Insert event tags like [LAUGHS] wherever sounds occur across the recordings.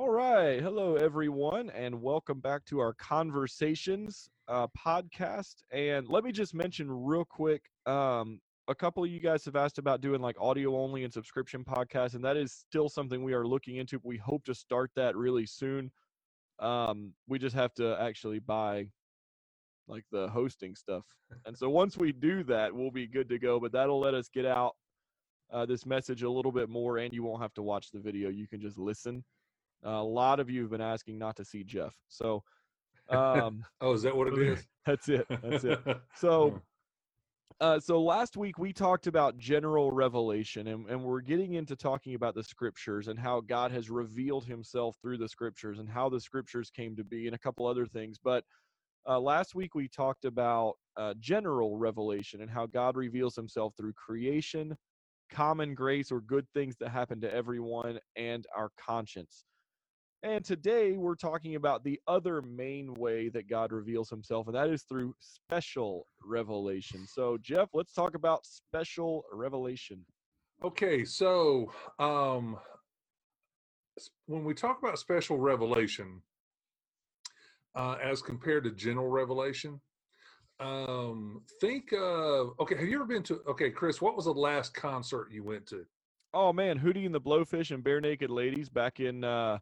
All right. Hello, everyone, and welcome back to our Conversations uh, podcast. And let me just mention real quick um, a couple of you guys have asked about doing like audio only and subscription podcasts, and that is still something we are looking into. We hope to start that really soon. Um, we just have to actually buy like the hosting stuff. And so once we do that, we'll be good to go. But that'll let us get out uh, this message a little bit more, and you won't have to watch the video. You can just listen. Uh, a lot of you have been asking not to see Jeff, so [LAUGHS] um, oh, is that what it [LAUGHS] is? that's it. That's it. [LAUGHS] So, uh, so last week we talked about general revelation, and, and we're getting into talking about the scriptures and how God has revealed Himself through the scriptures and how the scriptures came to be, and a couple other things. But uh, last week we talked about uh, general revelation and how God reveals Himself through creation, common grace or good things that happen to everyone, and our conscience. And today we're talking about the other main way that God reveals himself, and that is through special revelation. So, Jeff, let's talk about special revelation. Okay, so um, when we talk about special revelation uh, as compared to general revelation, um, think of okay, have you ever been to okay, Chris, what was the last concert you went to? Oh man, Hootie and the Blowfish and Barenaked Ladies back in uh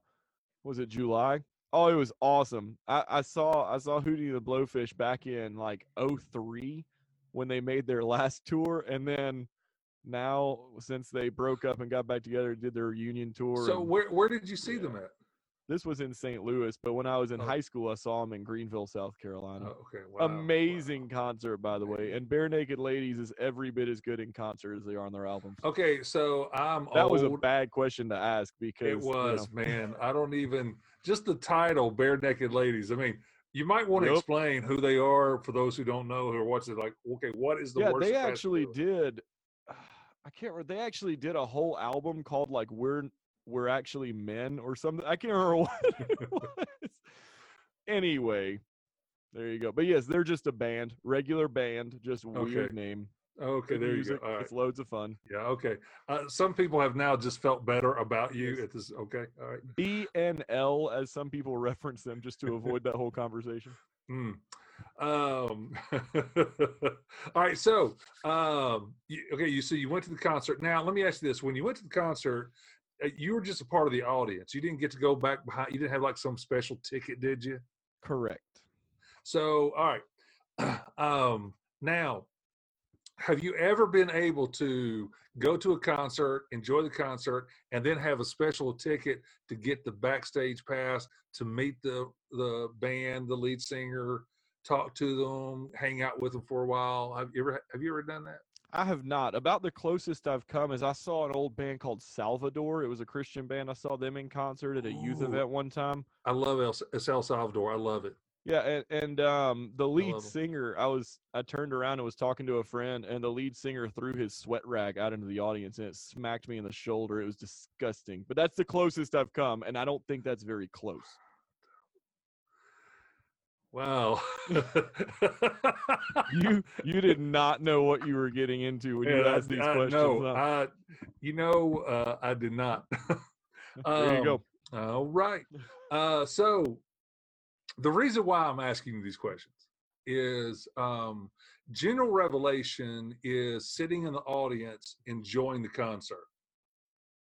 was it July? Oh, it was awesome. I, I saw I saw Hootie the Blowfish back in like 03 when they made their [LAUGHS] last tour, and then now since they broke up and got back together, did their reunion tour. So and, where where did you see yeah. them at? This was in St. Louis, but when I was in oh. high school, I saw them in Greenville, South Carolina. Oh, okay, wow. amazing wow. concert, by the way. And Barenaked Ladies is every bit as good in concert as they are on their albums. Okay, so I'm that old. was a bad question to ask because it was, you know. man. I don't even just the title, Barenaked Ladies. I mean, you might want to yep. explain who they are for those who don't know who are watching. Like, okay, what is the yeah? Worst they actually did. [SIGHS] I can't remember. They actually did a whole album called like "We're We're Actually Men" or something. I can't remember [LAUGHS] what it was. anyway, there you go. But yes, they're just a band, regular band, just weird okay. name. Okay, Good there music. you go. It's loads of fun. Yeah, okay. Uh, some people have now just felt better about you yes. at this. Okay, all right. BNL, as some people [LAUGHS] reference them just to avoid that whole conversation. Mm. Um, [LAUGHS] all right, so um, you, okay, you so you went to the concert. Now, let me ask you this: When you went to the concert, you were just a part of the audience. You didn't get to go back behind. You didn't have like some special ticket, did you? Correct. So, all right. [CLEARS THROAT] Um, now, have you ever been able to go to a concert, enjoy the concert, and then have a special ticket to get the backstage pass to meet the the band, the lead singer, talk to them, hang out with them for a while? Have you ever have you ever done that? I have not. About the closest I've come is I saw an old band called Salvador. It was a Christian band. I saw them in concert at a youth event one time. I love El, El Salvador. I love it. Yeah, and, and um, the lead singer, I was I turned around and was talking to a friend, and the lead singer threw his sweat rag out into the audience, and it smacked me in the shoulder. It was disgusting, but that's the closest I've come, and I don't think that's very close. Wow. you [LAUGHS] you did not know what you were getting into when you yeah, asked these I, questions. No, huh? I, you know, uh, I did not. um, [LAUGHS] there you go. All right. Uh, so the reason why I'm asking you these questions is um, general revelation is sitting in the audience enjoying the concert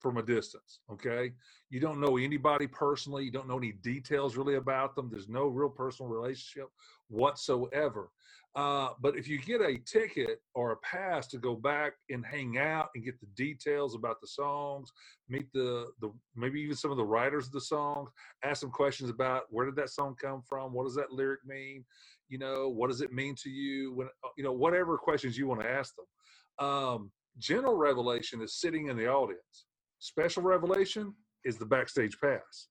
from a distance. Okay. You don't know anybody personally. You don't know any details really about them. There's no real personal relationship whatsoever. Uh, but if you get a ticket or a pass to go back and hang out and get the details about the songs, meet the the maybe even some of the writers of the songs, ask some questions about where did that song come from, what does that lyric mean, you know, what does it mean to you, when uh, you know whatever questions you want to ask them. Um, general revelation is sitting in the audience. Special revelation is the backstage pass.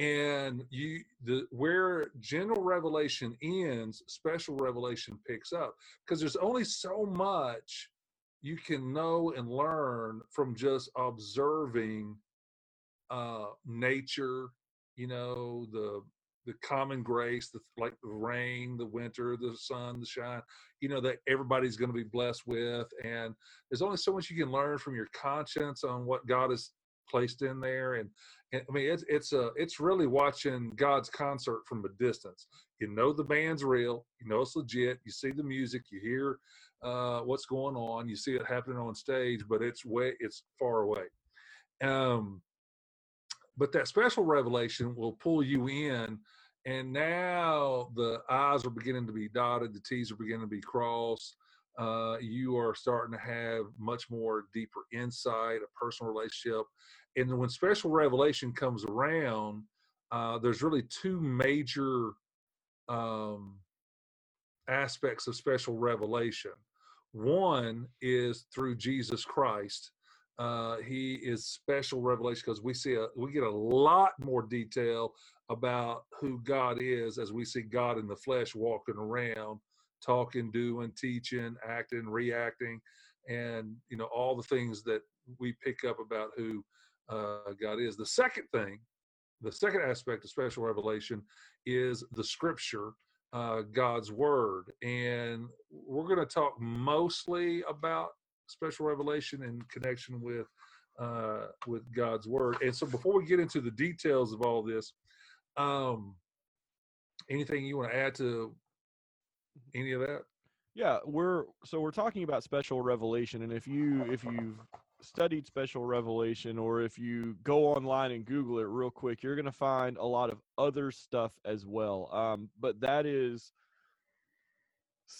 And you the where general revelation ends special revelation picks up because there's only so much you can know and learn from just observing uh nature you know the the common grace the like the rain the winter the sun the shine you know that everybody's going to be blessed with and there's only so much you can learn from your conscience on what god has placed in there, and, and I mean it's it's a it's really watching God's concert from a distance. You know the band's real, you know it's legit. You see the music, you hear uh, what's going on, you see it happening on stage, but it's way it's far away. Um, but that special revelation will pull you in and now the i's are beginning to be dotted the t's are beginning to be crossed. Uh, you are starting to have much more deeper insight a personal relationship and when special revelation comes around uh, there's really two major um, aspects of special revelation. One is through jesus christ uh, he is special revelation because we see a we get a lot more detail about who God is as we see God in the flesh walking around, talking, doing, teaching, acting, reacting, and you know all the things that we pick up about who uh, God is. The second thing, the second aspect of special revelation is the Scripture, uh, God's Word, and we're going to talk mostly about special revelation in connection with uh, with God's word. And so, before we get into the details of all this, um, anything you want to add to any of that? Yeah, we're so we're talking about special revelation, and if you if you've studied special revelation or if you go online and google it real quick you're going to find a lot of other stuff as well um, but that is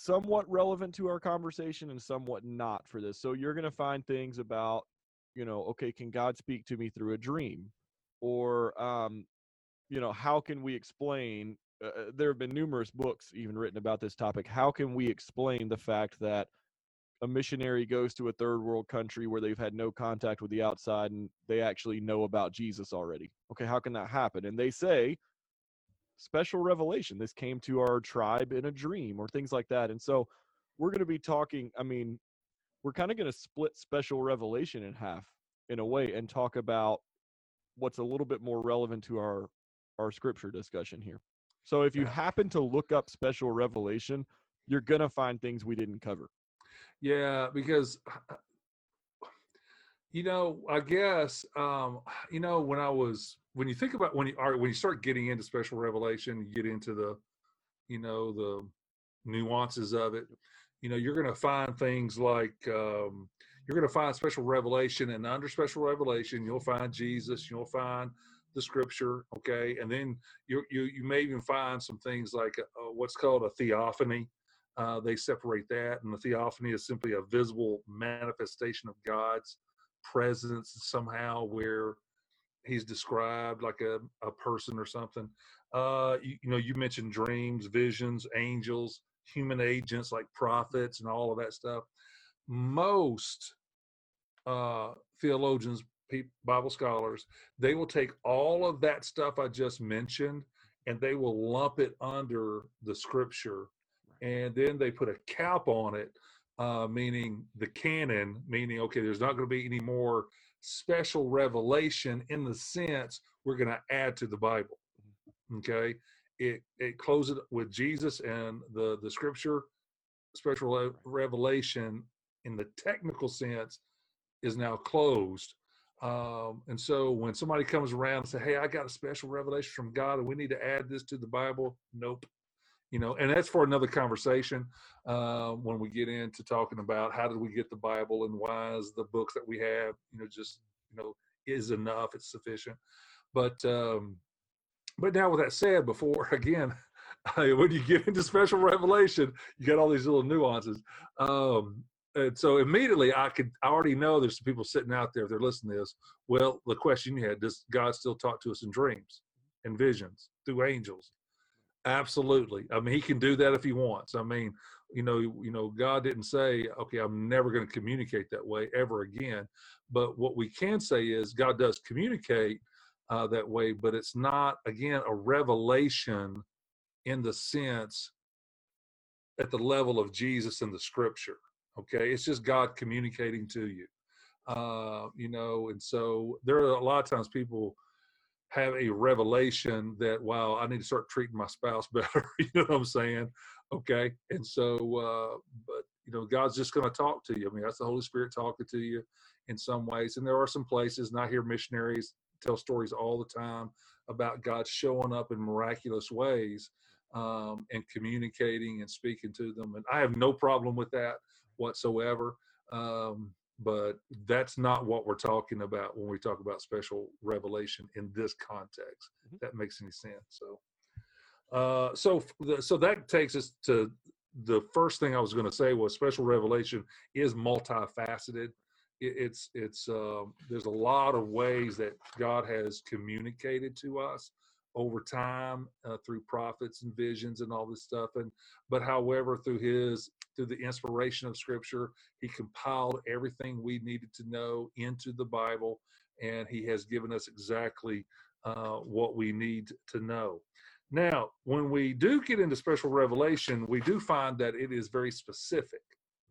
somewhat relevant to our conversation and somewhat not for this. So you're going to find things about, you know, okay, can God speak to me through a dream? Or, um, you know, how can we explain? Uh, uh, there have been numerous books even written about this topic. How can we explain the fact that a missionary goes to a third world country where they've had no contact with the outside and they actually know about Jesus already? Okay, how can that happen? And they say special revelation. This came to our tribe in a dream or things like that. And so we're going to be talking, I mean, we're kind of going to split special revelation in half in a way and talk about what's a little bit more relevant to our our scripture discussion here. So if you happen to look up special revelation, you're going to find things we didn't cover. Yeah, because you know, I guess um, [SIGHS] you know when I was when you think about when you are when you start getting into special revelation, you get into the you know the nuances of it. You know, you're going to find things like um, you're going to find special revelation, and under special revelation, you'll find Jesus. You'll find the scripture okay and then you you, you may even find some things like uh, a, what's called a theophany uh, they separate that and the theophany is simply a visible manifestation of god's presence somehow where he's described like a, a person or something. Uh, you, you know, you mentioned dreams, visions, angels, human agents like prophets and all of that stuff. Most uh, theologians, Bible scholars, they will take all of that stuff I just mentioned and they will lump it under the scripture and then they put a cap on it uh, meaning the canon, meaning, okay, there's not going to be any more special revelation in the sense we're going to add to the Bible. Okay. It, it closes with Jesus and the, the scripture, special revelation in the technical sense is now closed. Um, and so when somebody comes around and say, Hey, I got a special revelation from God and we need to add this to the Bible. Nope you know and that's for another conversation uh, when we get into talking about how did we get the bible and why is the books that we have you know just you know is enough it's sufficient. But um but now with that said before [LAUGHS] again [LAUGHS] when you get into special revelation you got all these little nuances. Um and so immediately i could i already know there's some people sitting out there if they're listening to this well the question you had does god still talk to us in dreams and visions through angels Absolutely. I mean, he can do that if he wants. I mean, you know, you know, God didn't say, "Okay, I'm never going to communicate that way ever again." But what we can say is, God does communicate uh, that way, but it's not again a revelation in the sense at the level of Jesus in the Scripture. Okay, it's just God communicating to you. Uh, you know, and so there are a lot of times people have a revelation that wow i need to start treating my spouse [LAUGHS] better you know what i'm saying okay and so uh but you know, God's just going to talk to you. I mean, that's the Holy Spirit talking to you in some ways. And there are some places, and I hear missionaries tell stories all the time about God showing up in miraculous ways um, and communicating and speaking to them. And I have no problem with that whatsoever. Um, but that's not what we're talking about when we talk about special revelation in this context. Mm-hmm. That makes any sense. So, uh, so so that takes us to the first thing I was going to say was special revelation is multifaceted. It, it's it's uh, there's a lot of ways that God has communicated to us over time uh, through prophets and visions and all this stuff and but however through his through the inspiration of scripture he compiled everything we needed to know into the bible and he has given us exactly uh, what we need to know. Now when we do get into special revelation we do find that it is very specific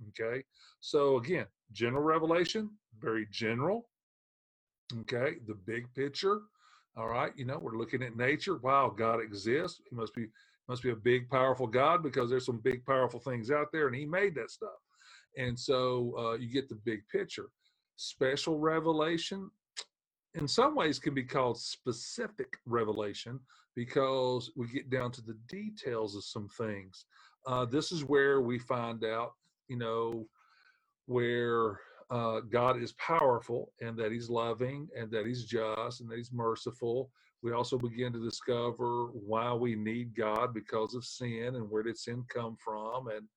okay? So again general revelation very general okay? The big picture all right, you know, we're looking at nature. Wow, God exists. He must be must be a big, powerful God because there's some big, powerful things out there, and He made that stuff. And so uh, you get the big picture. Special revelation, in some ways, can be called specific revelation because we get down to the details of some things. Uh, this is where we find out, you know, where uh, God is powerful and that He's loving and that He's just and that He's merciful. We also begin to discover why we need God because of sin and where did sin come from. And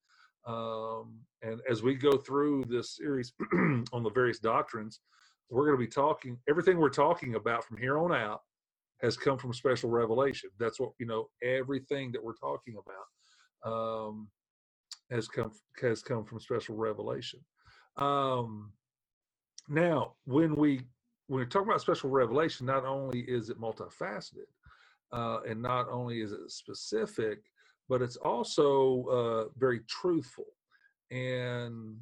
um, and as we go through this series [CLEARS THROAT] on the various doctrines, we're going to be talking everything we're talking about from here on out has come from special revelation. That's what you know. Everything that we're talking about um, has come has come from special revelation. Um, now, when we when we talk about special revelation, not only is it multifaceted, uh, and not only is it specific, but it's also uh, very truthful. And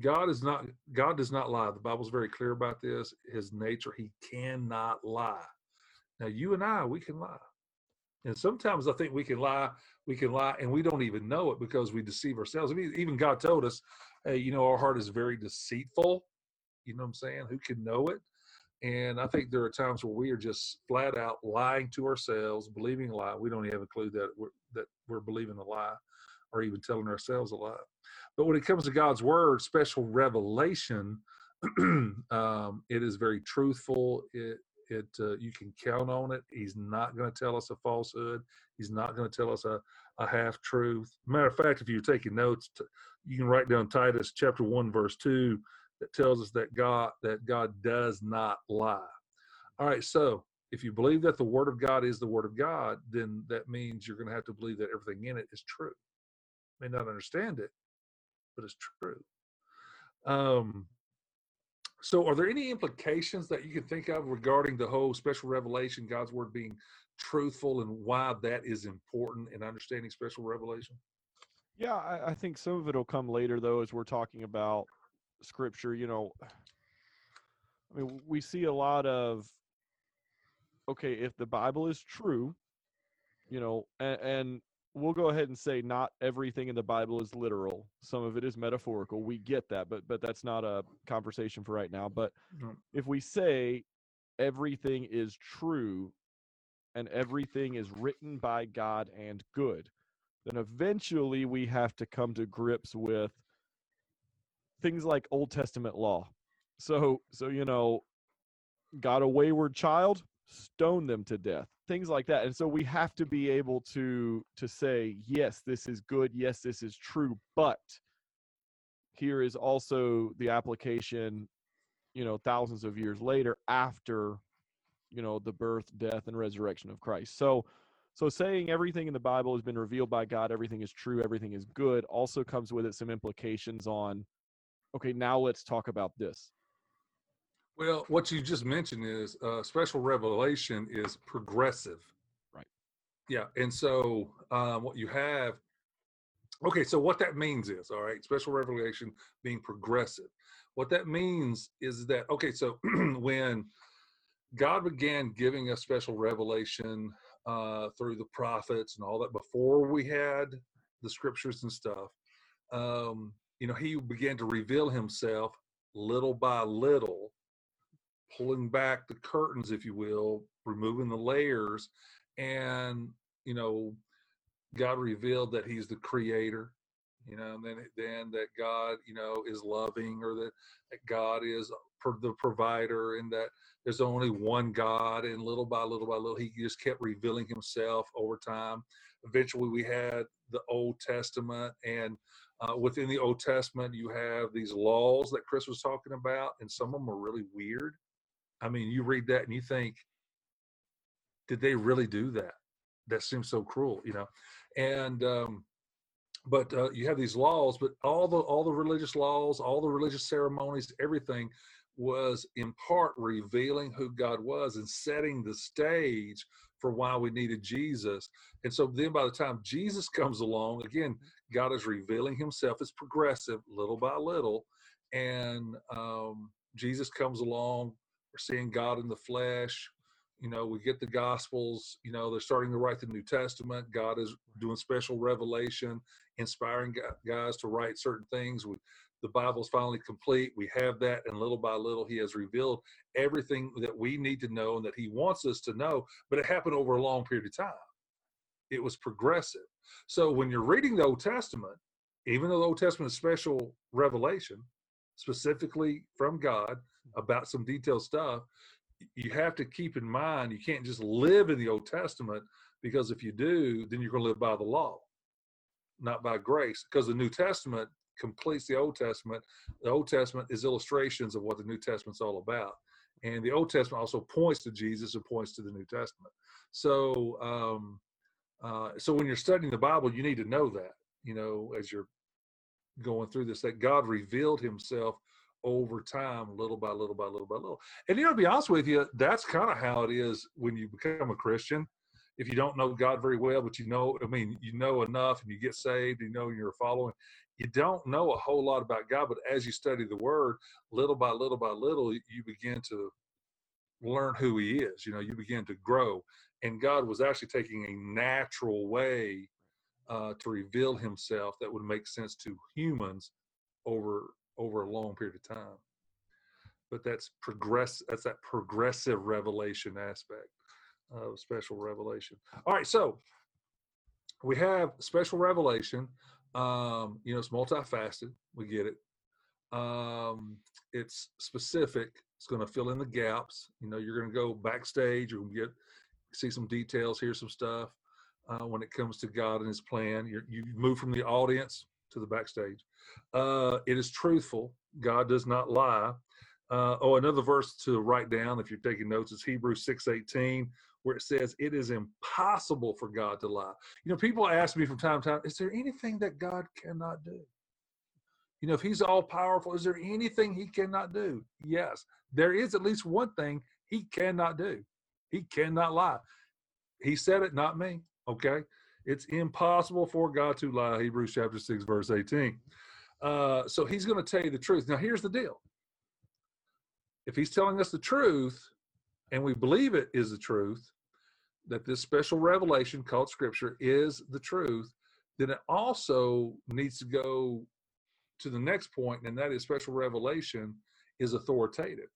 God is not God does not lie. The Bible's very clear about this. His nature, He cannot lie. Now, you and I, we can lie. And sometimes I think we can lie, we can lie, and we don't even know it because we deceive ourselves. I mean, even God told us, hey, you know, our heart is very deceitful. You know what I'm saying? Who can know it? And I think there are times where we are just flat out lying to ourselves, believing a lie. We don't even have a clue that we're, that we're believing a lie or even telling ourselves a lie. But when it comes to God's word, special revelation, [CLEARS THROAT] um, it is very truthful. It it uh, you can count on it. He's not going to tell us a falsehood. He's not going to tell us a, a half truth. Matter of fact, if you're taking notes, you can write down Titus chapter one verse two that tells us that God that God does not lie. All right, so if you believe that the Word of God is the Word of God, then that means you're going to have to believe that everything in it is true. may not understand it, but it's true. Um, so, are there any implications that you can think of regarding the whole special revelation, God's word being truthful, and why that is important in understanding special revelation? Yeah, I, I think some of it will come later, though, as we're talking about scripture. You know, I mean, we see a lot of okay, if the Bible is true, you know, and, and we'll go ahead and say not everything in the Bible is literal. Some of it is metaphorical. We get that, but but that's not a conversation for right now. But if we say everything is true and everything is written by God and good, then eventually we have to come to grips with things like Old Testament law. So so you know, got a wayward child, stone them to death things like that and so we have to be able to to say yes this is good yes this is true but here is also the application you know thousands of years later after you know the birth death and resurrection of christ. So so saying everything in the bible has been revealed by god everything is true everything is good also comes with it some implications on okay now let's talk about this well, what you just mentioned is uh, special revelation is progressive. Right. Yeah. And so um, what you have, okay, so what that means is, all right, special revelation being progressive. What that means is that, okay, so [CLEARS THROAT] when God began giving us special revelation uh, through the prophets and all that before we had the scriptures and stuff, um, you know, he began to reveal himself little by little, pulling back the curtains, if you will, removing the layers. And, you know, God revealed that he's the creator, you know, and then, then that God, you know, is loving or that, that God is the provider and that there's only one God. And little by little by little, he just kept revealing himself over time. Eventually, we had the Old Testament and uh, within the Old Testament, you have these laws that Chris was talking about, and some of them are really weird. I mean, you read that and you think, did they really do that? That seems so cruel, you know. And um, but uh, you have these laws, but all the all the religious laws, all the religious ceremonies, everything was in part revealing who God was and setting the stage for why we needed Jesus. And so then by the time Jesus comes along, again, God is revealing himself. It's progressive, little by little. And um, Jesus comes along. We're seeing God in the flesh. You know, we get the Gospels. You know, they're starting to write the New Testament. God is doing special revelation, inspiring guys to write certain things. We, the Bible's finally complete. We have that, and little by little, He has revealed everything that we need to know and that He wants us to know. But it happened over a long period of time. It was progressive. So when you're reading the Old Testament, even though the Old Testament is special revelation, specifically from God about some detailed stuff, you have to keep in mind you can't just live in the Old Testament because if you do, then you're going to live by the law, not by grace. Because the New Testament completes the Old Testament. The Old Testament is illustrations of what the New Testament's all about. And the Old Testament also points to Jesus and points to the New Testament. So, um, uh, so when you're studying the Bible, you need to know that, you know, as you're going through this, that God revealed himself over time, little by little by little by little. And you know, to be honest with you, that's kind of how it is when you become a Christian. If you don't know God very well, but you know, I mean, you know enough and you get saved, you know you're following, you don't know a whole lot about God, but as you study the word, little by little by little, you begin to learn who he is. You know, you begin to grow and God was actually taking a natural way uh, to reveal Himself that would make sense to humans over over a long period of time. But that's progress. That's that progressive revelation aspect of special revelation. All right, so we have special revelation. Um, you know, it's multifaceted. We get it. Um, it's specific. It's going to fill in the gaps. You know, you're going to go backstage. You're going to get see some details, hear some stuff uh, when it comes to God and His plan. You're, you move from the audience to the backstage. Uh, it is truthful. God does not lie. Uh, oh, another verse to write down if you're taking notes is Hebrews 6:18, where it says, "It is impossible for God to lie." You know, people ask me from time to time, "Is there anything that God cannot do?" You know, if He's all powerful, is there anything He cannot do? Yes, there is at least one thing He cannot do. He cannot lie. He said it, not me. Okay. It's impossible for God to lie. Hebrews chapter 6, verse 18. Uh, so he's going to tell you the truth. Now, here's the deal if he's telling us the truth and we believe it is the truth, that this special revelation called scripture is the truth, then it also needs to go to the next point, and that is special revelation is authoritative.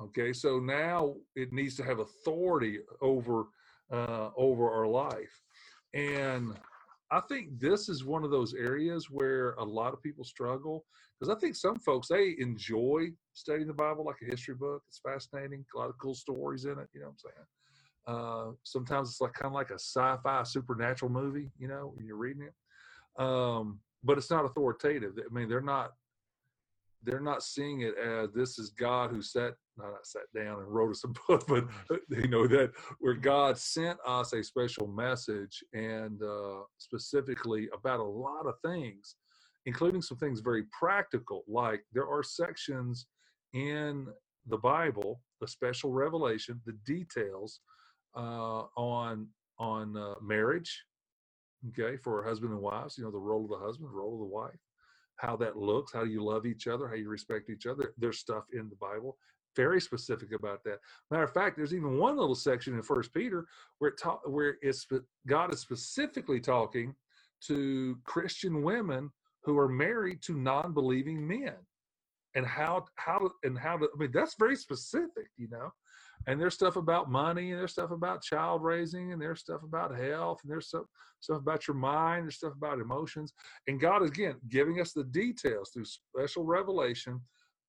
Okay, so now it needs to have authority over uh, over our life, and I think this is one of those areas where a lot of people struggle because I think some folks they enjoy studying the Bible like a history book. It's fascinating, a lot of cool stories in it. You know what I'm saying? Uh, sometimes it's like kind of like a sci-fi supernatural movie, you know, when you're reading it. Um, but it's not authoritative. I mean, they're not they're not seeing it as this is God who sat not sat down and wrote us a [LAUGHS] book, but you know that where God sent us a special message and uh, specifically about a lot of things, including some things very practical, like there are sections in the Bible, the special revelation, the details uh, on on uh, marriage, okay, for husband and wives. You know the role of the husband, the role of the wife how that looks, how you love each other, how you respect each other. There's stuff in the Bible very specific about that. Matter of fact, there's even one little section in First Peter where it ta- where it's God is specifically talking to Christian women who are married to non-believing men and how how and how to i mean that's very specific you know and there's stuff about money and there's stuff about child raising and there's stuff about health and there's stuff stuff about your mind there's stuff about emotions and god is again giving us the details through special revelation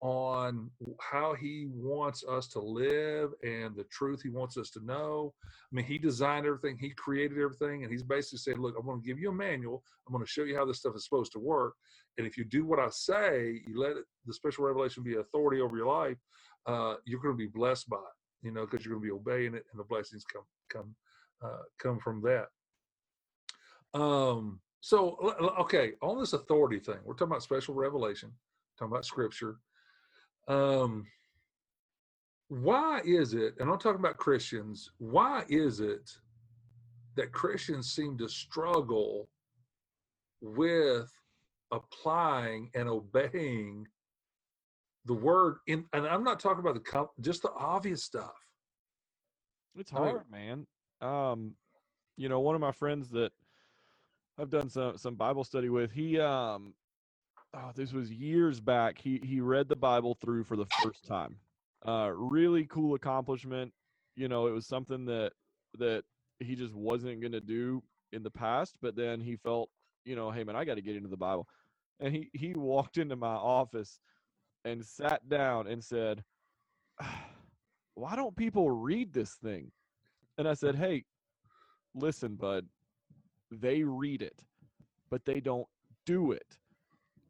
on how he wants us to live and the truth he wants us to know. I mean, he designed everything, he created everything, and he's basically saying, Look, I'm going to give you a manual. I'm going to show you how this stuff is supposed to work. And if you do what I say, you let it, the special revelation be authority over your life, uh, you're going to be blessed by it, you know, because you're going to be obeying it and the blessings come, come, uh, come from that. Um, so, okay, on this authority thing, we're talking about special revelation, talking about scripture um, why is it, and I'm talking about Christians, why is it that Christians seem to struggle with applying and obeying the word in and i'm not talking about the just the obvious stuff? It's hard I mean, man. Um you know one of my friends that i've done some some bible study with he um oh, this was years back. He he read the Bible through for the first time. Uh, really cool accomplishment. You know, it was something that that he just wasn't gonna do in the past, but then he felt, you know, hey man, I got to get into the Bible. And he he walked into my office and sat down and said, [SIGHS] "Why don't people read this thing?" And I said, "Hey, listen, bud. They read it, but they don't do it."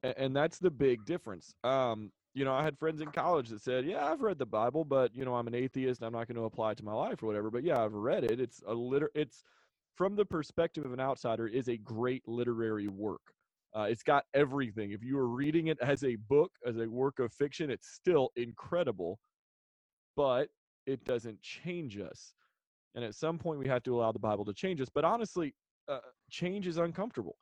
And that's the big difference. Um, you know, I had friends in college that said, "Yeah, I've read the Bible, but you know, I'm an atheist. I'm not going to apply it to my life or whatever." But yeah, I've read it. It's a liter. It's from the perspective of an outsider, is a great literary work. Uh, it's got everything. If you were reading it as a book, as a work of fiction, it's still incredible, but it doesn't change us. And at some point, we have to allow the Bible to change us. But honestly, uh, change is uncomfortable.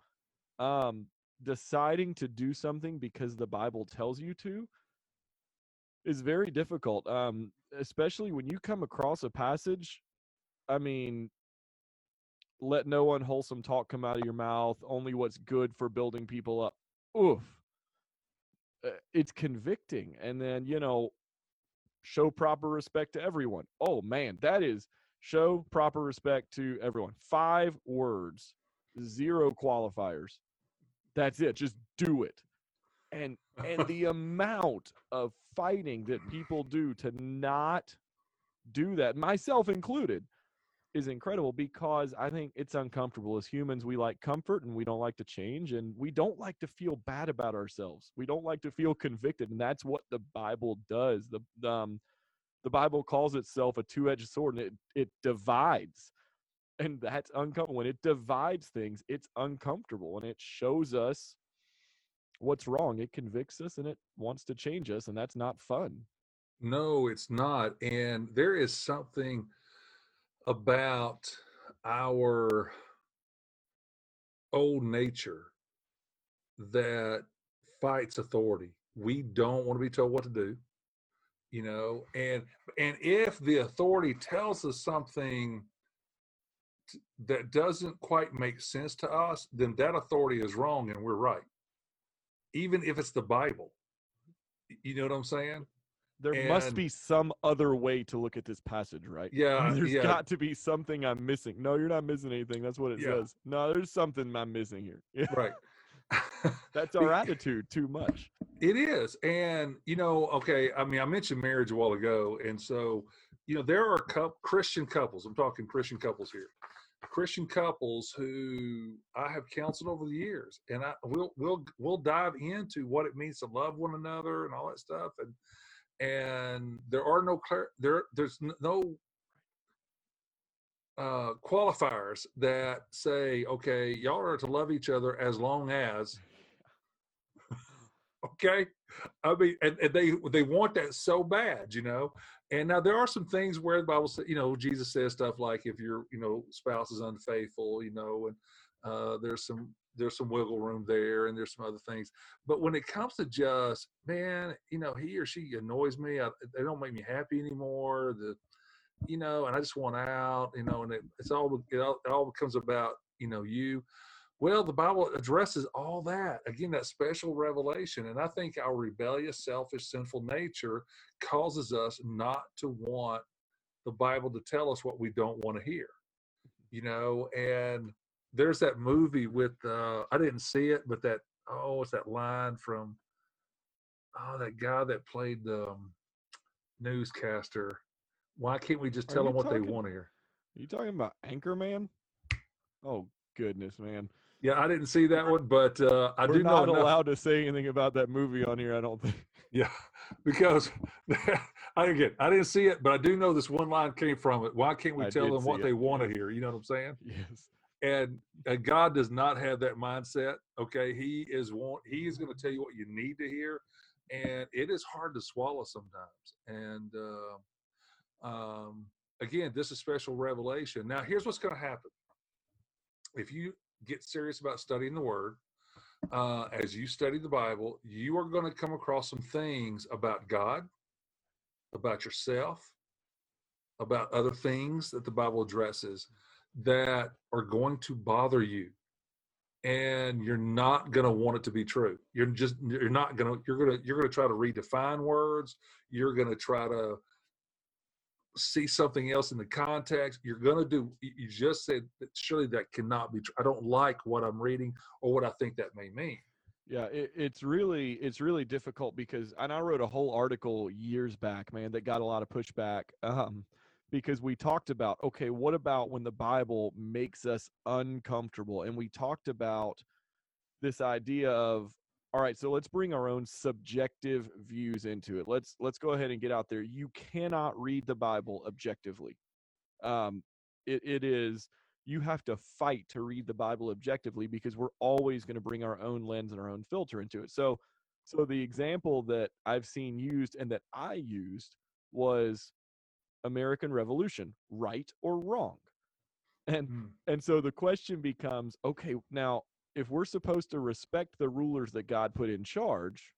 Um, deciding to do something because the Bible tells you to is very difficult. Um, especially when you come across a passage. I mean, let no unwholesome talk come out of your mouth. Only what's good for building people up. Oof. Uh, it's convicting. And then, you know, show proper respect to everyone. Oh, man, that is show proper respect to everyone. Five words, zero qualifiers. That's it. Just do it. And and [LAUGHS] the amount of fighting that people do to not do that, myself included, is incredible because I think it's uncomfortable. As humans, we like comfort and we don't like to change and we don't like to feel bad about ourselves. We don't like to feel convicted, and that's what the Bible does. The um, the Bible calls itself a two-edged sword, and it it divides and that's uncomfortable. When it divides things it's uncomfortable and it shows us what's wrong. It convicts us and it wants to change us and that's not fun. No it's not and there is something about our old nature that fights authority. We don't want to be told what to do you know and and if the authority tells us something that doesn't quite make sense to us, then that authority is wrong and we're right. Even if it's the Bible. You know what I'm saying? There and, must be some other way to look at this passage, right? Yeah. [LAUGHS] There's yeah. got to be something I'm missing. No, you're not missing anything. That's what it yeah. says. No, there's something I'm missing here. Yeah. [LAUGHS] Right. That's our attitude too much. It is. And, you know, okay, I mean, I mentioned marriage a while ago. And so, you know, there are Christian couples, I'm talking Christian couples here, Christian couples who I have counseled over the years, and I will we'll we'll dive into what it means to love one another and all that stuff, and and there are no clar- there there's no uh, qualifiers that say okay y'all are to love each other as long as [LAUGHS] okay? I mean and, and, they they want that so bad you know and now there are some things where the Bible says, you know, Jesus says stuff like if your, you know, spouse is unfaithful, you know, and uh, there's some there's some wiggle room there, and there's some other things. But when it comes to just, man, you know, he or she annoys me. I, they don't make me happy anymore. The, you know, and I just want out, you know, and it, it's all it all, it all becomes about you know you. Well, the Bible addresses all that. Again, that special revelation. And I think our rebellious, selfish, sinful nature causes us not to want the Bible to tell us what we don't want to hear. You know, and there's that movie with uh I didn't see it, but that oh, it's that line from oh that guy that played the um, newscaster. Why can't we just tell them what talking- they want to hear? Are you talking about Anchorman? Oh goodness, man. Yeah, I didn't see that one, but uh, I We're do know not enough- allowed to say anything about that movie on here, I don't think. [LAUGHS] Yeah, because [LAUGHS] I again I didn't see it, but I do know this one line came from it. Why can't we I tell them what see they want to hear? You know what I'm saying? Yes. And, and God does not have that mindset. Okay, He is want He is going to tell you what you need to hear, and it is hard to swallow sometimes. And uh, um, again, this is special revelation. Now, here's what's going to happen. If you get serious about studying the Word, uh, as you study the Bible, you are going to come across some things about God, about yourself, about other things that the Bible addresses that are going to bother you. And you're not going to want it to be true. You're just, you're not going to, you're going to, you're going to try to redefine words. You're going to try to see something else in the context. You're going to do, you just said surely that cannot be true. I don't like what I'm reading or what I think that may mean. Yeah, it, it's really it's really difficult because and I wrote a whole article years back, man, that got a lot of pushback. Um, because we talked about okay, what about when the Bible makes us uncomfortable? And we talked about this idea of all right, so let's bring our own subjective views into it. Let's let's go ahead and get out there. You cannot read the Bible objectively. Um, it, it is you have to fight to read the bible objectively because we're always going to bring our own lens and our own filter into it so so the example that i've seen used and that i used was american revolution right or wrong and Hmm. and so the question becomes okay now if we're supposed to respect the rulers that god put in charge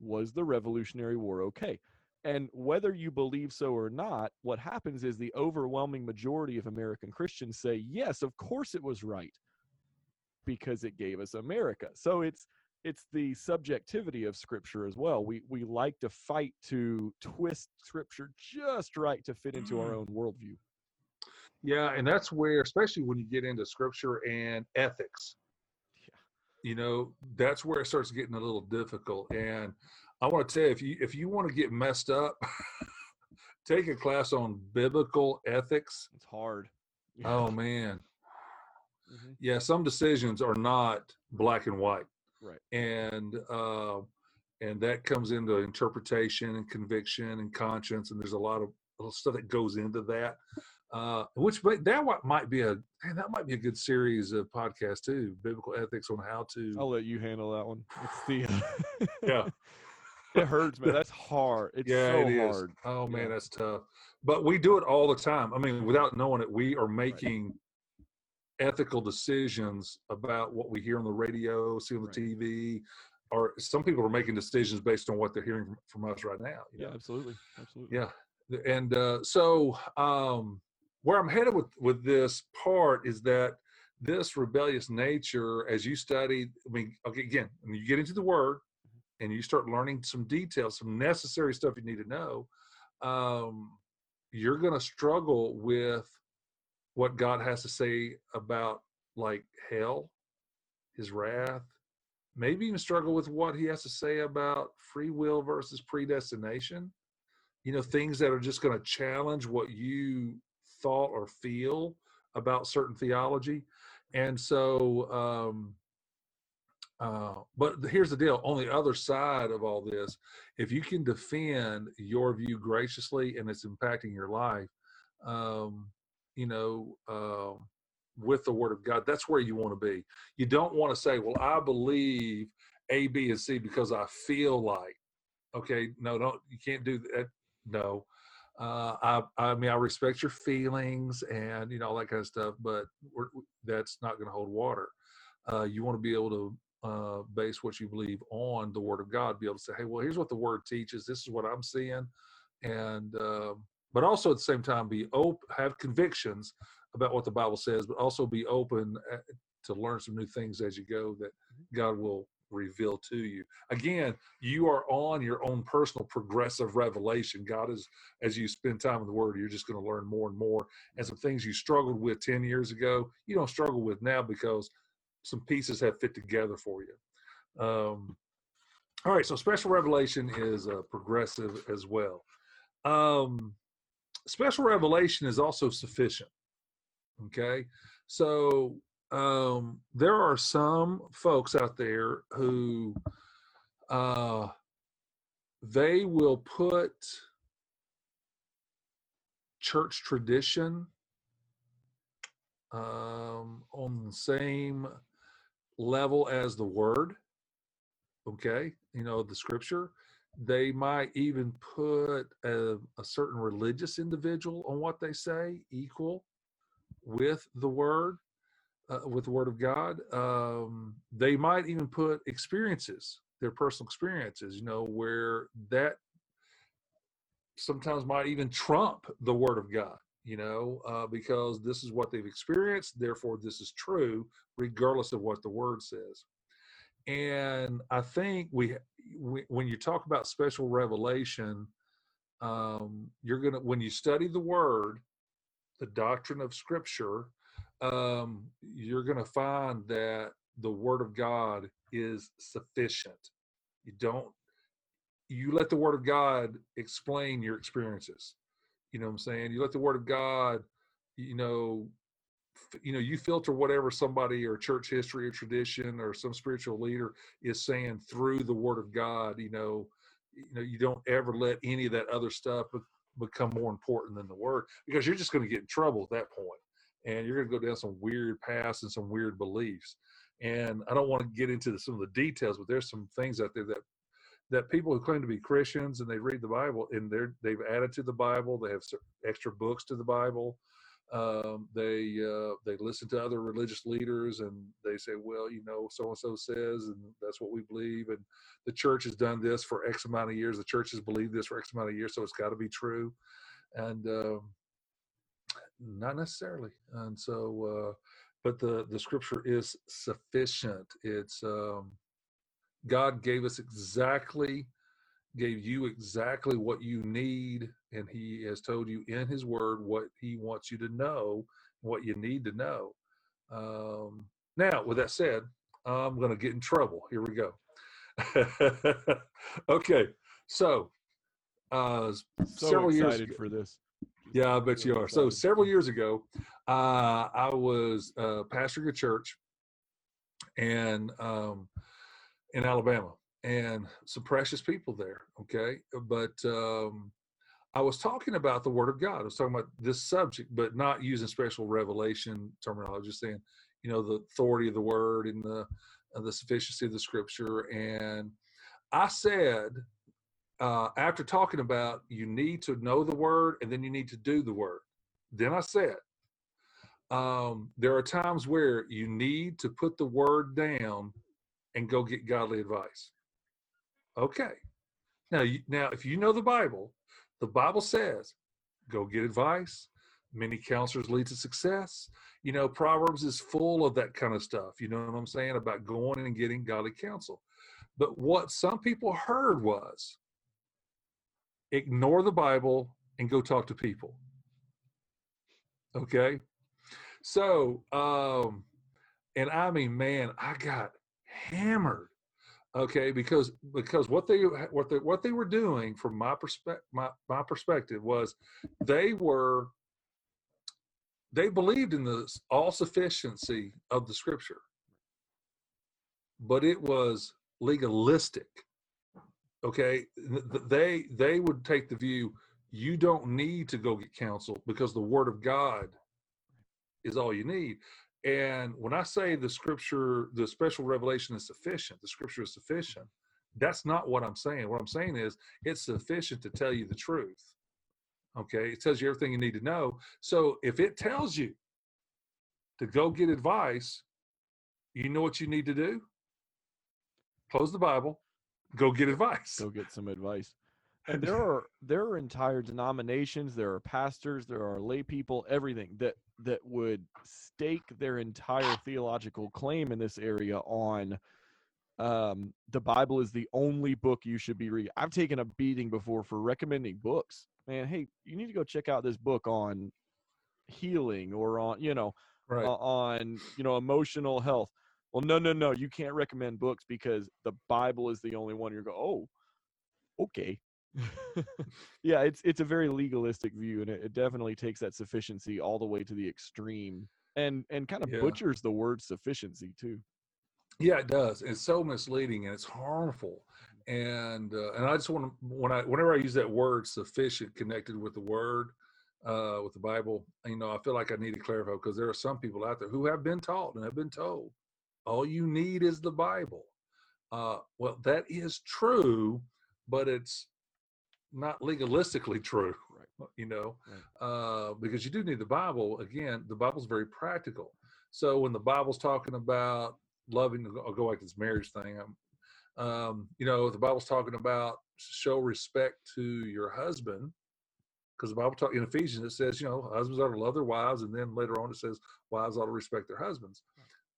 was the revolutionary war okay and whether you believe so or not, what happens is the overwhelming majority of American Christians say, yes, of course it was right because it gave us America. So it's it's the subjectivity of scripture as well. We we like to fight to twist scripture just right to fit into our Mm. own worldview. Yeah, and that's where, especially when you get into scripture and ethics. You know, that's where it starts getting a little difficult. And I want to tell you, if you if you want to get messed up, [LAUGHS] take a class on biblical ethics. It's hard. Oh man, Mhm. yeah, some decisions are not black and white, Right. and uh, and that comes into interpretation and conviction and conscience, and there's a lot of little stuff that goes into that. Uh, which that what might be a man, that might be a good series of podcasts too, biblical ethics on how to. I'll let you handle that one. The Yeah. [LAUGHS] it hurts, man. That's hard. It's yeah, so it hard. Oh man, Yeah. that's tough. But we do it all the time. I mean, without knowing it, we are making ethical decisions about what we hear on the radio, see on the Right. TV, or some people are making decisions based on what they're hearing from, from us right now. Yeah, know? absolutely. Absolutely. Yeah. And uh, so um, where I'm headed with, with this part is that this rebellious nature, as you study, I mean, okay, again, when you get into the word and you start learning some details, some necessary stuff you need to know, um, you're going to struggle with what God has to say about like hell, his wrath, maybe even struggle with what he has to say about free will versus predestination. You know things that are just going to challenge what you thought or feel about certain theology and so um uh but here's the deal on the other side of all this if you can defend your view graciously and it's impacting your life um you know um with the word of god that's where you want to be. You don't want to say well i believe a b and c because i feel like okay? No don't you can't do that no uh, I, I mean, I respect your feelings and you know all that kind of stuff, but we're, that's not going to hold water. Uh, you want to be able to uh, base what you believe on the Word of God. Be able to say, "Hey, well, here's what the Word teaches. This is what I'm seeing," and um but also at the same time be open, have convictions about what the Bible says, but also be open uh, to learn some new things as you go that God will reveal to you. Again, you are on your own personal progressive revelation. God is, as you spend time in the Word, you're just going to learn more and more. And some things you struggled with 10 years ago, you don't struggle with now because some pieces have fit together for you. Um, all right, so special revelation is uh, progressive as well. Um, special revelation is also sufficient. Okay, so um, there are some folks out there who uh, they will put church tradition um, on the same level as the word. Okay, you know, the scripture. They might even put a, a certain religious individual on what they say equal with the word uh, with the word of god um, they might even put experiences their personal experiences you know where that sometimes might even trump the word of god you know uh, because this is what they've experienced therefore this is true regardless of what the word says. And i think we, we when you talk about special revelation um, you're gonna when you study the word the doctrine of scripture um, you're going to find that the word of god is sufficient. You don't you let the word of god explain your experiences. You know what i'm saying? You let the word of god you know you know you filter whatever somebody or church history or tradition or some spiritual leader is saying through the word of god you know you know you don't ever let any of that other stuff become more important than the word because you're just going to get in trouble at that point and you're going to go down some weird paths and some weird beliefs. And i don't want to get into some of the details but there's some things out there that that people who claim to be christians and they read the bible and they're they've added to the bible they have extra books to the bible. Um, they uh, they listen to other religious leaders and they say well you know so and so says and that's what we believe and the church has done this for x amount of years the church has believed this for x amount of years so it's got to be true. And um, not necessarily and so uh, but the the scripture is sufficient. It's um, god gave us exactly gave you exactly what you need and he has told you in his word what he wants you to know what you need to know. Um, now with that said i'm going to get in trouble. Here we go. [LAUGHS] Okay so uh So several years excited ago, for this. Yeah, I bet you are. So several years ago, uh, I was uh, pastoring a church, and um, in Alabama, and some precious people there. Okay, but um, I was talking about the Word of God. I was talking about this subject, but not using special revelation terminology. Just saying, you know, the authority of the Word and the uh, the sufficiency of the Scripture. And I said, uh, after talking about you need to know the Word and then you need to do the Word. Then I said, um, there are times where you need to put the Word down and go get godly advice. Okay. Now, you, now, if you know the Bible, the Bible says, go get advice. Many counselors lead to success. You know, Proverbs is full of that kind of stuff. You know what I'm saying about going and getting godly counsel. But what some people heard was ignore the Bible and go talk to people. Okay. So, um, and I mean, man, I got hammered okay because because what they what they what they were doing from my perspective my, my perspective was they were they believed in the all sufficiency of the scripture but it was legalistic okay Th- th- they they would take the view you don't need to go get counsel because the word of god is all you need. And when i say the scripture the special revelation is sufficient the scripture is sufficient that's not what i'm saying. What i'm saying is it's sufficient to tell you the truth. Okay it tells you everything you need to know. So if it tells you to go get advice you know what you need to do? Close the bible go get advice Go get some advice. And there [LAUGHS] are there are entire denominations, there are pastors, there are lay people, everything that that would stake their entire theological claim in this area on um, the Bible is the only book you should be reading. I've taken a beating before for recommending books. Man, hey, you need to go check out this book on healing or on, you know, Right. uh, on, you know, emotional health. Well, no, no, no, you can't recommend books because the Bible is the only one. You go, oh, okay. [LAUGHS] yeah, it's it's a very legalistic view, and it, it definitely takes that sufficiency all the way to the extreme, and and kind of Yeah. butchers the word sufficiency too. Yeah, it does. It's so misleading and it's harmful. And uh, and I just want to when I whenever I use that word sufficient connected with the word uh, with the Bible, you know, I feel like I need to clarify because there are some people out there who have been taught and have been told all you need is the Bible. Uh, well, that is true, but it's not legalistically true. [LAUGHS] Right. You know, Right. uh, because you do need the Bible. Again, the Bible's very practical. So when the Bible's talking about loving, I'll go like this marriage thing. Um, um, you know, the Bible's talking about show respect to your husband, because the Bible talk in Ephesians it says, you know, husbands ought to love their wives, and then later on it says wives ought to respect their husbands,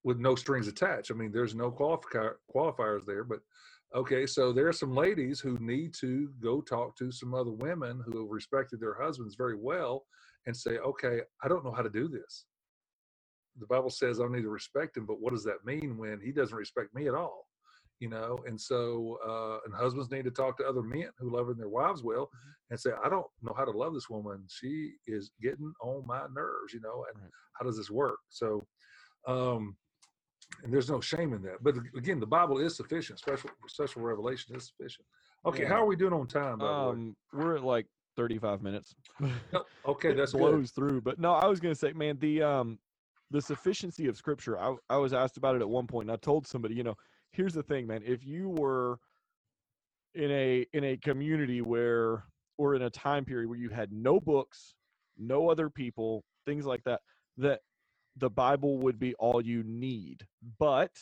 with no strings attached. I mean, there's no qualifier qualifiers there, but okay, so there are some ladies who need to go talk to some other women who have respected their husbands very well, and say, okay, I don't know how to do this. The Bible says I need to respect him, but what does that mean when he doesn't respect me at all? you know and so uh and husbands need to talk to other men who love their wives well and say i don't know how to love this woman she is getting on my nerves you know and Right. how does this work so um and there's no shame in that but again the bible is sufficient special special revelation is sufficient okay Yeah. how are we doing on time by the way? Um, we're at like 35 minutes. [LAUGHS] Okay that's good through. But no, I was gonna say, man, the um the sufficiency of scripture. I I was asked about it at one point, and I told somebody, you know, here's the thing, man. If you were in a in a community where or in a time period where you had no books, no other people, things like that, that the Bible would be all you need. But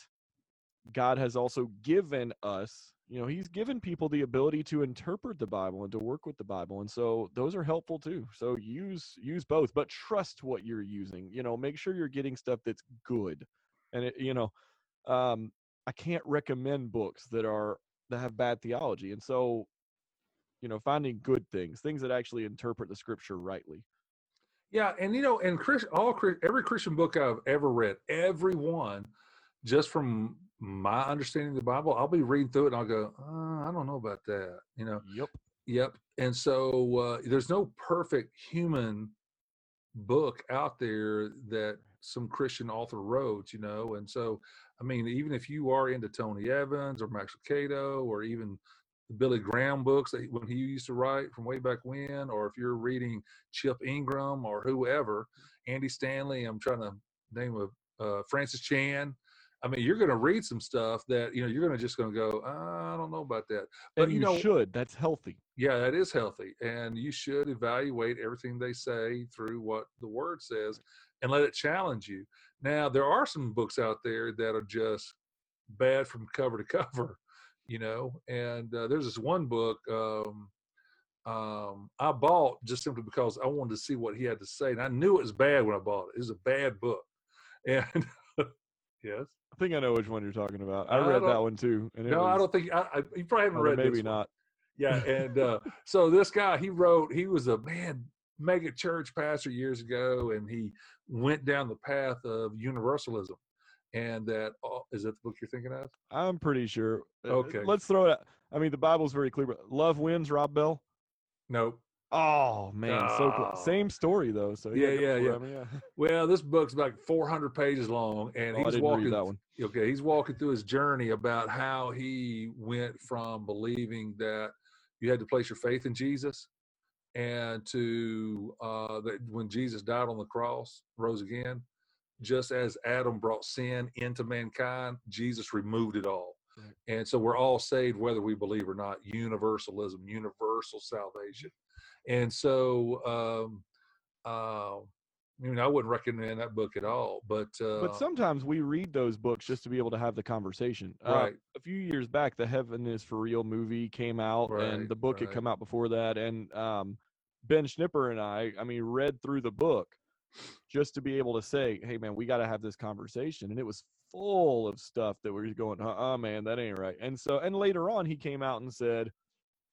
God has also given us, you know, He's given people the ability to interpret the Bible and to work with the Bible, and so those are helpful too. So use use both, but trust what you're using. You know, make sure you're getting stuff that's good, and it, you know, um, I can't recommend books that are that have bad theology, and so, you know, finding good things, things that actually interpret the Scripture rightly. Yeah, and you know, and Chris, all Chris, every Christian book I've ever read, every one, just from my understanding of the Bible, I'll be reading through it and I'll go, uh, I don't know about that. You know, Yep. yep. And so uh, there's no perfect human book out there that some Christian author wrote. You know, and so I mean, even if you are into Tony Evans or Max Lucado or even the Billy Graham books that when he used to write from way back when, or if you're reading Chip Ingram or whoever, Andy Stanley, I'm trying to name a uh, Francis Chan. I mean, you're going to read some stuff that you know you're going to just going to go, "Uh, I don't know about that. But and you you, know, should. That's healthy. yeah, that is healthy, and you should evaluate everything they say through what the word says, and let it challenge you. Now, there are some books out there that are just bad from cover to [LAUGHS] cover, you know. And uh, there's this one book um, um, I bought just simply because I wanted to see what he had to say, and I knew it was bad when I bought it. It was a bad book, [LAUGHS] and yes, I think I know which one you're talking about. I I read that one too. No, I don't think I, I you probably haven't read maybe not. Yeah, and uh, [LAUGHS] so this guy he wrote. He was a man mega church pastor years ago, and he went down the path of universalism. And that uh, is that the book you're thinking of? I'm pretty sure. Uh, Okay. Let's throw it out. I mean, the Bible's very clear. But love wins, Rob Bell. Nope. Oh man, so close. Oh. Same story though. So Yeah, yeah, yeah. Mean, yeah. [LAUGHS] Well, this book's like 400 pages long, and Oh, he's walking. that one. Okay, he's walking through his journey about how he went from believing that you had to place your faith in Jesus, and to uh, that when Jesus died on the cross, rose again, just as Adam brought sin into mankind, Jesus removed it all. Right. And so we're all saved whether we believe or not. Universalism, universal salvation. And so, um, uh, I mean, I wouldn't recommend that book at all. But uh, But sometimes we read those books just to be able to have the conversation. Uh, right, a few years back, the Heaven is for Real movie came out, Right, and the book had come out before that. And um, Ben Schnipper and I, I mean, read through the book just to be able to say, "Hey, man, we got to have this conversation," and it was full of stuff that we were going, "Uh, uh man, that ain't right." And so, and later on, he came out and said,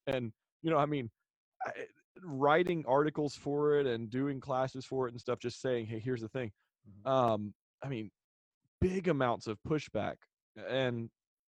and you know, I mean, I, writing articles for it and doing classes for it and stuff, just saying, "Hey, here's the thing." Mhm. Um, I mean, big amounts of pushback, and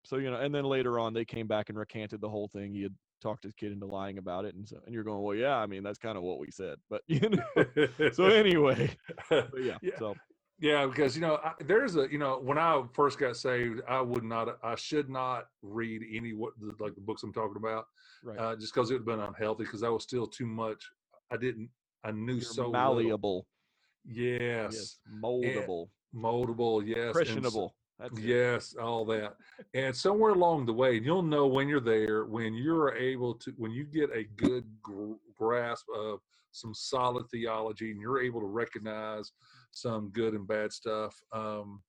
so you know, and then later on, they came back and recanted the whole thing. He had talked his kid into lying about it, and so, and you're going, "Well, yeah, I mean, that's kind of what we said," but [LAUGHS] you know. [LAUGHS] so anyway, [LAUGHS] but yeah, Yeah. so Yeah, because you know, I, there's a you know, when I first got saved, I would not, I should not read any what the, like the books I'm talking about, right, uh, just because it would have been unhealthy. Because I was still too much. I didn't. I knew you're so little. malleable, Yes, yes, moldable, moldable. Yes, impressionable. That's it. Yes, all that. And somewhere along the way, you'll know when you're there, when you're able to, when you get a good gr- grasp of some solid theology and you're able to recognize some good and bad stuff. Um,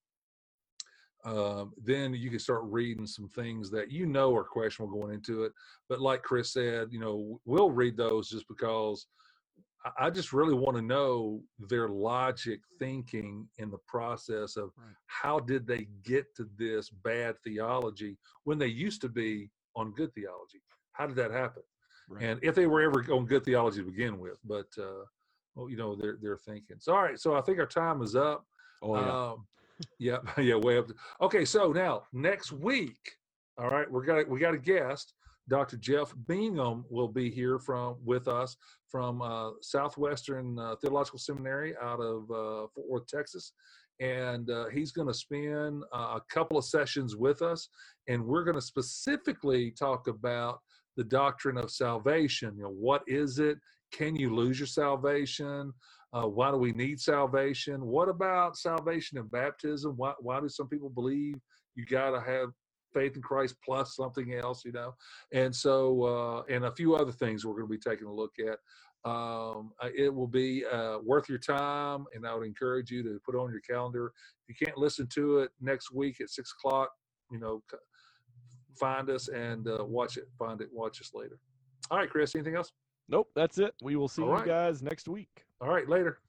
um, then you can start reading some things that you know are questionable going into it. But like Chris said, you know, we'll read those just because I- just really want to know their logic thinking in the process of Right. how did they get to this bad theology when they used to be on good theology? How did that happen? Right. And if they were ever on good theology to begin with, but uh, well, you know, they're they're thinking. So all right, so I think our time is up. oh yeah, Um, yeah, [LAUGHS] yeah, way up. Okay, so now next week, all right, we're got we got a guest. Dr. Jeff Bingham will be here from with us from uh, Southwestern uh, Theological Seminary out of uh, Fort Worth, Texas, and uh, he's going to spend uh, a couple of sessions with us, and we're going to specifically talk about the doctrine of salvation. You know, what is it? Can you lose your salvation? Uh, why do we need salvation? What about salvation and baptism? Why, why do some people believe you got to have faith in Christ plus something else, you know? And so, uh, and a few other things we're going to be taking a look at. Um, uh, it will be uh, worth your time, and I would encourage you to put on your calendar. If you can't listen to it next week at six o'clock, you know, find us and uh, watch it. Find it, watch us later. All right, Chris, anything else? nope, that's it. We will see you guys next week. All right, later.